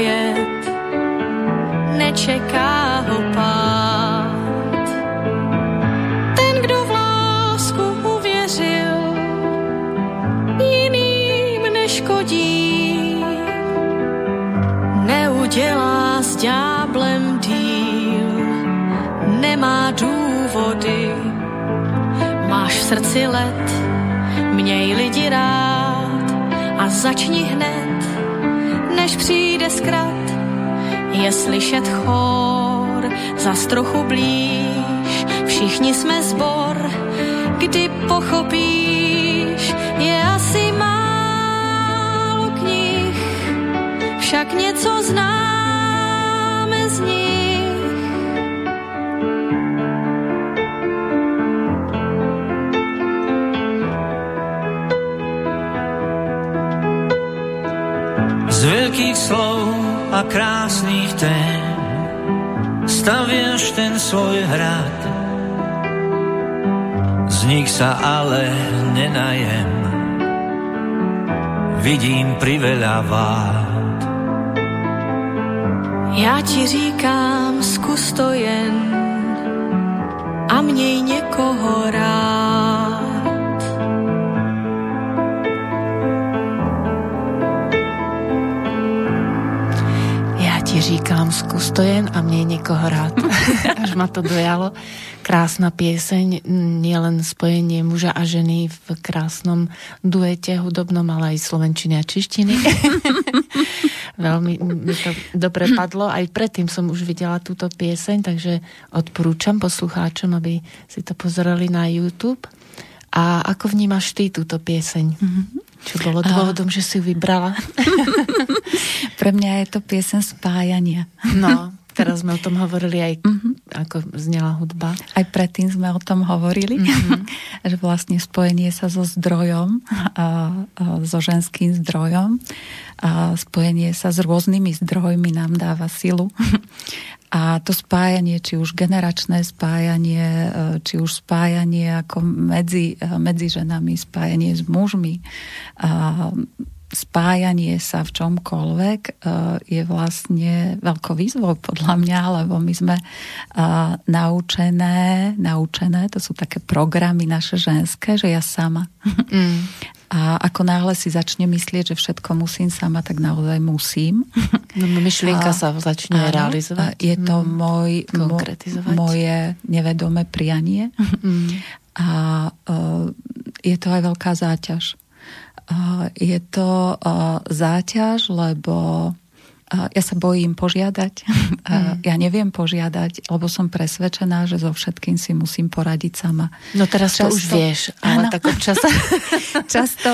věd, nečeká ho pád. Ten, kdo v lásku uvěřil, jiným neškodí, neudělá s ďáblem díl, nemá důvod vody. Máš v srdci let, měj lidi rád a začni hned, než přijde zkrat. Je slyšet chor, za trochu blíž, všichni jsme zbor, kdy pochopíš, je asi málo knih, však něco známe z veľkých slov a krásnych tém staviaš ten svoj hrad. Z nich sa ale nenajem, vidím priveľa vád. Já ti říkám, zkus to jen a měj někoho rád. Říkám, skús to jen a mne niekoho rád. Až ma to dojalo. Krásna pieseň, nielen spojenie muža a ženy v krásnom duete hudobnom, ale aj slovenčiny a čištiny. Veľmi mi to dobre padlo. Aj predtým som už videla túto pieseň, takže odporúčam poslucháčom, aby si to pozerali na YouTube. A ako vnímaš ty túto pieseň? Mm-hmm. Čo bolo dôvodom, a... že si ju vybrala? Pre mňa je to piesen spájania. no, teraz sme o tom hovorili aj mm-hmm. ako znela hudba. Aj predtým sme o tom hovorili, mm-hmm. že vlastne spojenie sa so zdrojom, a, a, so ženským zdrojom, a spojenie sa s rôznymi zdrojmi nám dáva silu. A to spájanie, či už generačné spájanie, e, či už spájanie ako medzi, e, medzi ženami, spájanie s mužmi, spájanie sa v čomkoľvek uh, je vlastne veľkou výzvou podľa mňa, lebo my sme naučené, naučené, to sú také programy naše ženské, že ja sama. Mm. A ako náhle si začne myslieť, že všetko musím sama, tak naozaj musím. No, no myšlienka a, sa začne áno, realizovať. Je to mm. môj, moje nevedomé prianie. Mm. A uh, je to aj veľká záťaž je to záťaž, lebo ja sa bojím požiadať. Mm. Ja neviem požiadať, lebo som presvedčená, že so všetkým si musím poradiť sama. No teraz často, to už vieš, ale áno. tak občas... často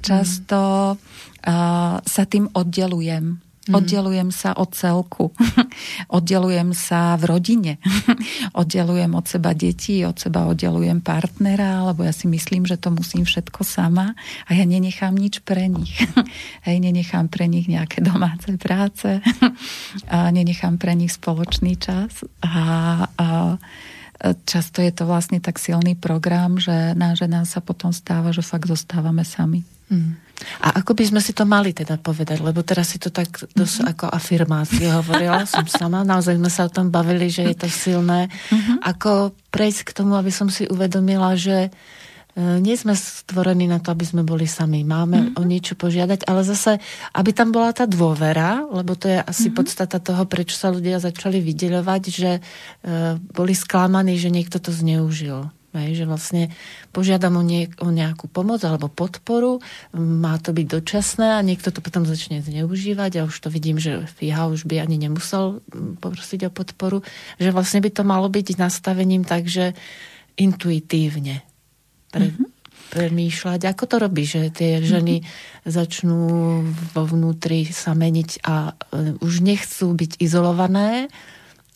často mm. sa tým oddelujem. Oddelujem sa od celku. oddelujem sa v rodine. oddelujem od seba deti, od seba oddelujem partnera, lebo ja si myslím, že to musím všetko sama a ja nenechám nič pre nich. Hej, nenechám pre nich nejaké domáce práce a nenechám pre nich spoločný čas a, a často je to vlastne tak silný program, že na žena sa potom stáva, že fakt zostávame sami. Mm. A ako by sme si to mali teda povedať, lebo teraz si to tak dosť mm-hmm. ako afirmácie hovorila som sama, naozaj sme sa o tom bavili, že je to silné. Mm-hmm. Ako prejsť k tomu, aby som si uvedomila, že e, nie sme stvorení na to, aby sme boli sami. Máme mm-hmm. o niečo požiadať, ale zase, aby tam bola tá dôvera, lebo to je asi mm-hmm. podstata toho, prečo sa ľudia začali vydeľovať, že e, boli sklamaní, že niekto to zneužil. Hej, že vlastne požiadam o, nie, o nejakú pomoc alebo podporu, má to byť dočasné a niekto to potom začne zneužívať a už to vidím, že fíha už by ani nemusel mm, poprosiť o podporu, že vlastne by to malo byť nastavením tak, že intuitívne pre, mm-hmm. premýšľať. Ako to robí, že tie ženy mm-hmm. začnú vo vnútri sa meniť a e, už nechcú byť izolované,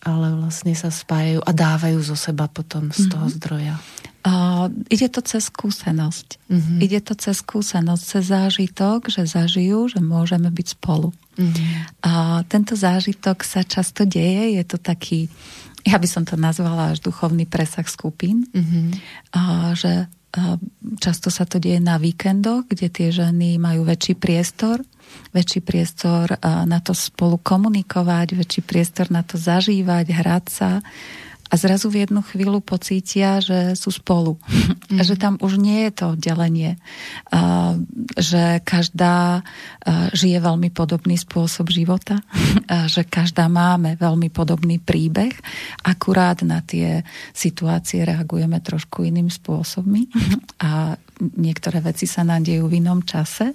ale vlastne sa spájajú a dávajú zo seba potom z toho mm-hmm. zdroja. Uh, ide to cez skúsenosť. Mm-hmm. Ide to cez skúsenosť, cez zážitok, že zažijú, že môžeme byť spolu. Mm-hmm. A tento zážitok sa často deje, je to taký, ja by som to nazvala až duchovný presah skupín, mm-hmm. a, že často sa to deje na víkendoch, kde tie ženy majú väčší priestor väčší priestor na to spolu komunikovať, väčší priestor na to zažívať, hrať sa a zrazu v jednu chvíľu pocítia, že sú spolu. Mm. že tam už nie je to oddelenie. že každá žije veľmi podobný spôsob života. že každá máme veľmi podobný príbeh. Akurát na tie situácie reagujeme trošku iným spôsobmi. a niektoré veci sa nám dejú v inom čase.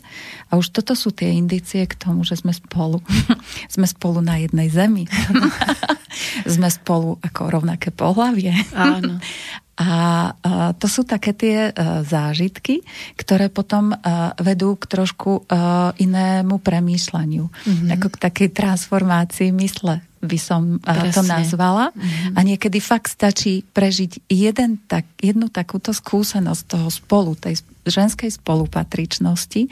A už toto sú tie indície k tomu, že sme spolu. sme spolu na jednej zemi. sme spolu ako rovnaké pohlavie. Áno. A, to sú také tie a, zážitky, ktoré potom a, vedú k trošku a, inému premýšľaniu. Mm-hmm. Ako k takej transformácii mysle by som Presne. to nazvala. Mm-hmm. A niekedy fakt stačí prežiť jeden tak, jednu takúto skúsenosť toho spolu, tej ženskej spolupatričnosti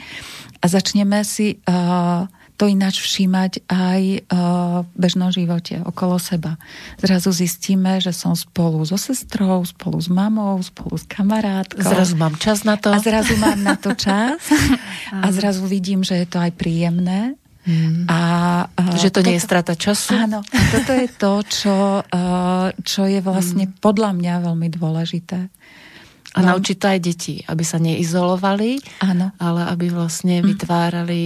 a začneme si uh, to ináč všímať aj uh, v bežnom živote okolo seba. Zrazu zistíme, že som spolu so sestrou, spolu s mamou, spolu s kamarátkou. Zrazu mám čas na to. A zrazu mám na to čas. a zrazu vidím, že je to aj príjemné Mm. A, a že to toto, nie je strata času? Áno, toto je to, čo, čo je vlastne mm. podľa mňa veľmi dôležité. A no. naučiť to aj deti, aby sa neizolovali, áno. ale aby vlastne mm. vytvárali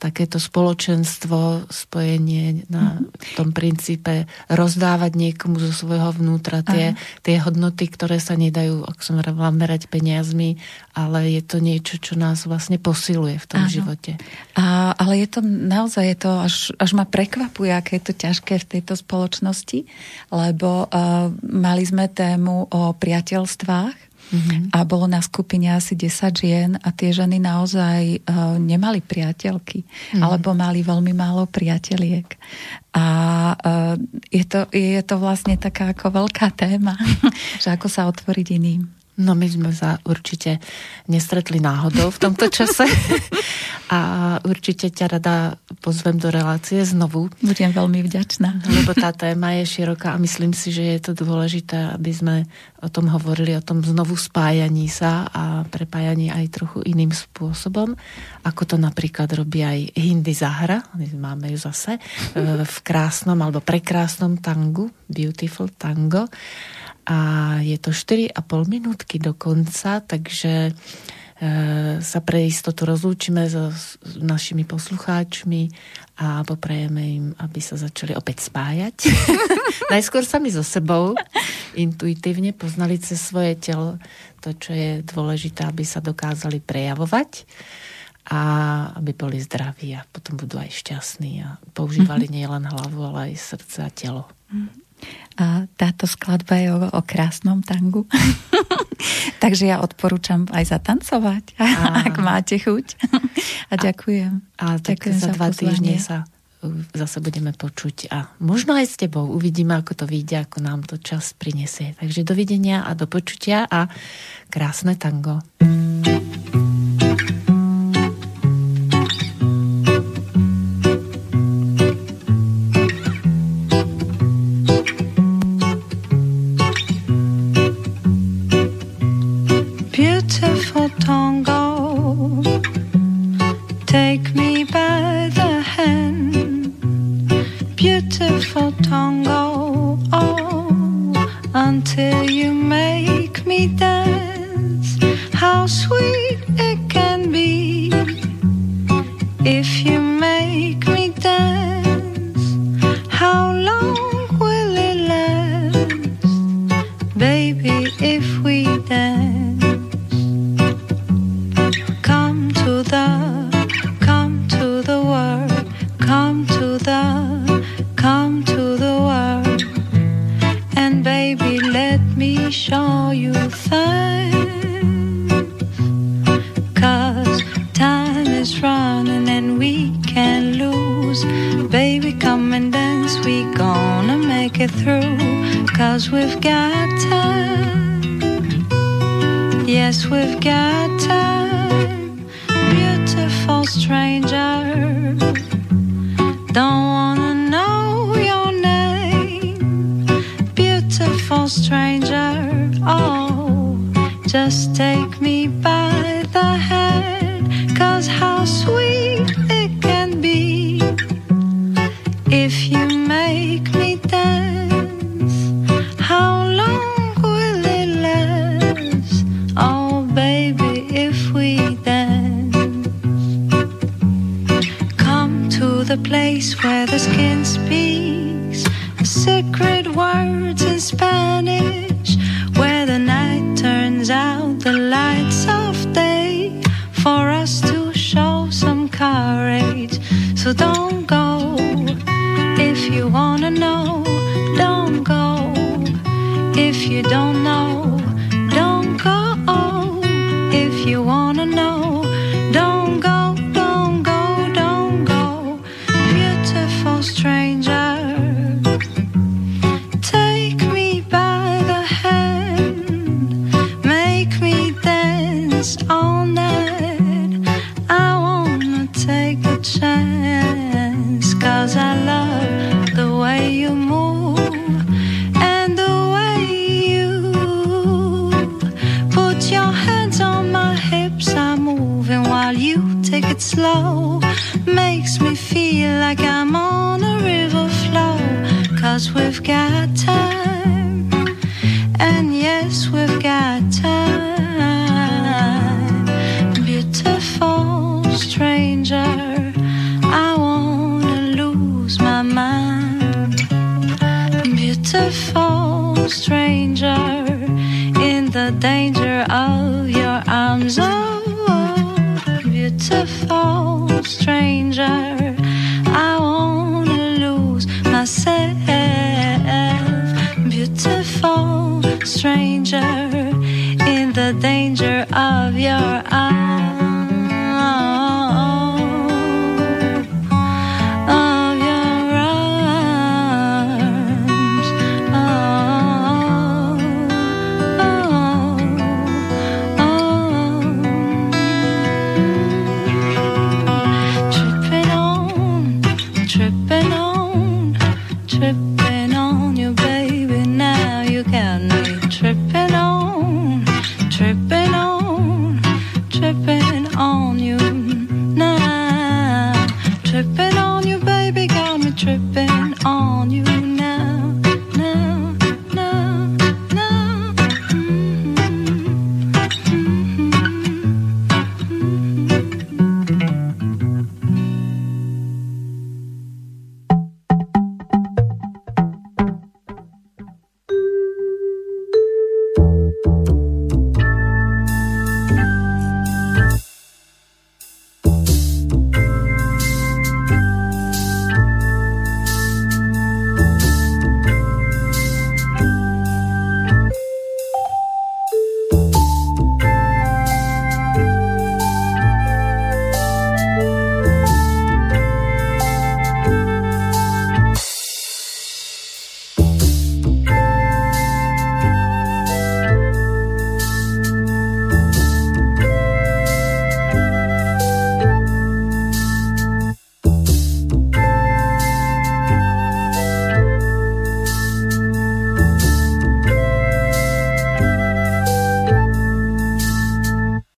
takéto spoločenstvo, spojenie na tom princípe rozdávať niekomu zo svojho vnútra tie, tie hodnoty, ktoré sa nedajú, ak som hovorila, merať peniazmi, ale je to niečo, čo nás vlastne posiluje v tom Áno. živote. A, ale je to naozaj, je to až, až ma prekvapuje, aké je to ťažké v tejto spoločnosti, lebo uh, mali sme tému o priateľstvách Mm-hmm. A bolo na skupine asi 10 žien a tie ženy naozaj uh, nemali priateľky, mm-hmm. alebo mali veľmi málo priateliek. A uh, je, to, je to vlastne taká ako veľká téma, že ako sa otvoriť iným. No my sme sa určite nestretli náhodou v tomto čase a určite ťa rada pozvem do relácie znovu. Budem veľmi vďačná. Lebo tá téma je široká a myslím si, že je to dôležité, aby sme o tom hovorili, o tom znovu spájaní sa a prepájaní aj trochu iným spôsobom, ako to napríklad robí aj Hindy Zahra, máme ju zase, v krásnom alebo prekrásnom tangu, Beautiful Tango a je to 4,5 minútky do konca, takže e, sa pre istotu rozlúčime so našimi poslucháčmi a poprajeme im, aby sa začali opäť spájať. Najskôr sami so sebou, intuitívne poznali cez svoje telo to, čo je dôležité, aby sa dokázali prejavovať a aby boli zdraví a potom budú aj šťastní a používali mm-hmm. nielen hlavu, ale aj srdce a telo. Mm-hmm. A táto skladba je o, o krásnom tangu. Takže ja odporúčam aj zatancovať, a... ak máte chuť. A ďakujem. A, a tak ďakujem za dva týždne sa zase budeme počuť a možno aj s tebou uvidíme, ako to vyjde, ako nám to čas prinesie. Takže dovidenia a do počutia a krásne tango. stranger. Oh, just take me by the head, cause how sweet.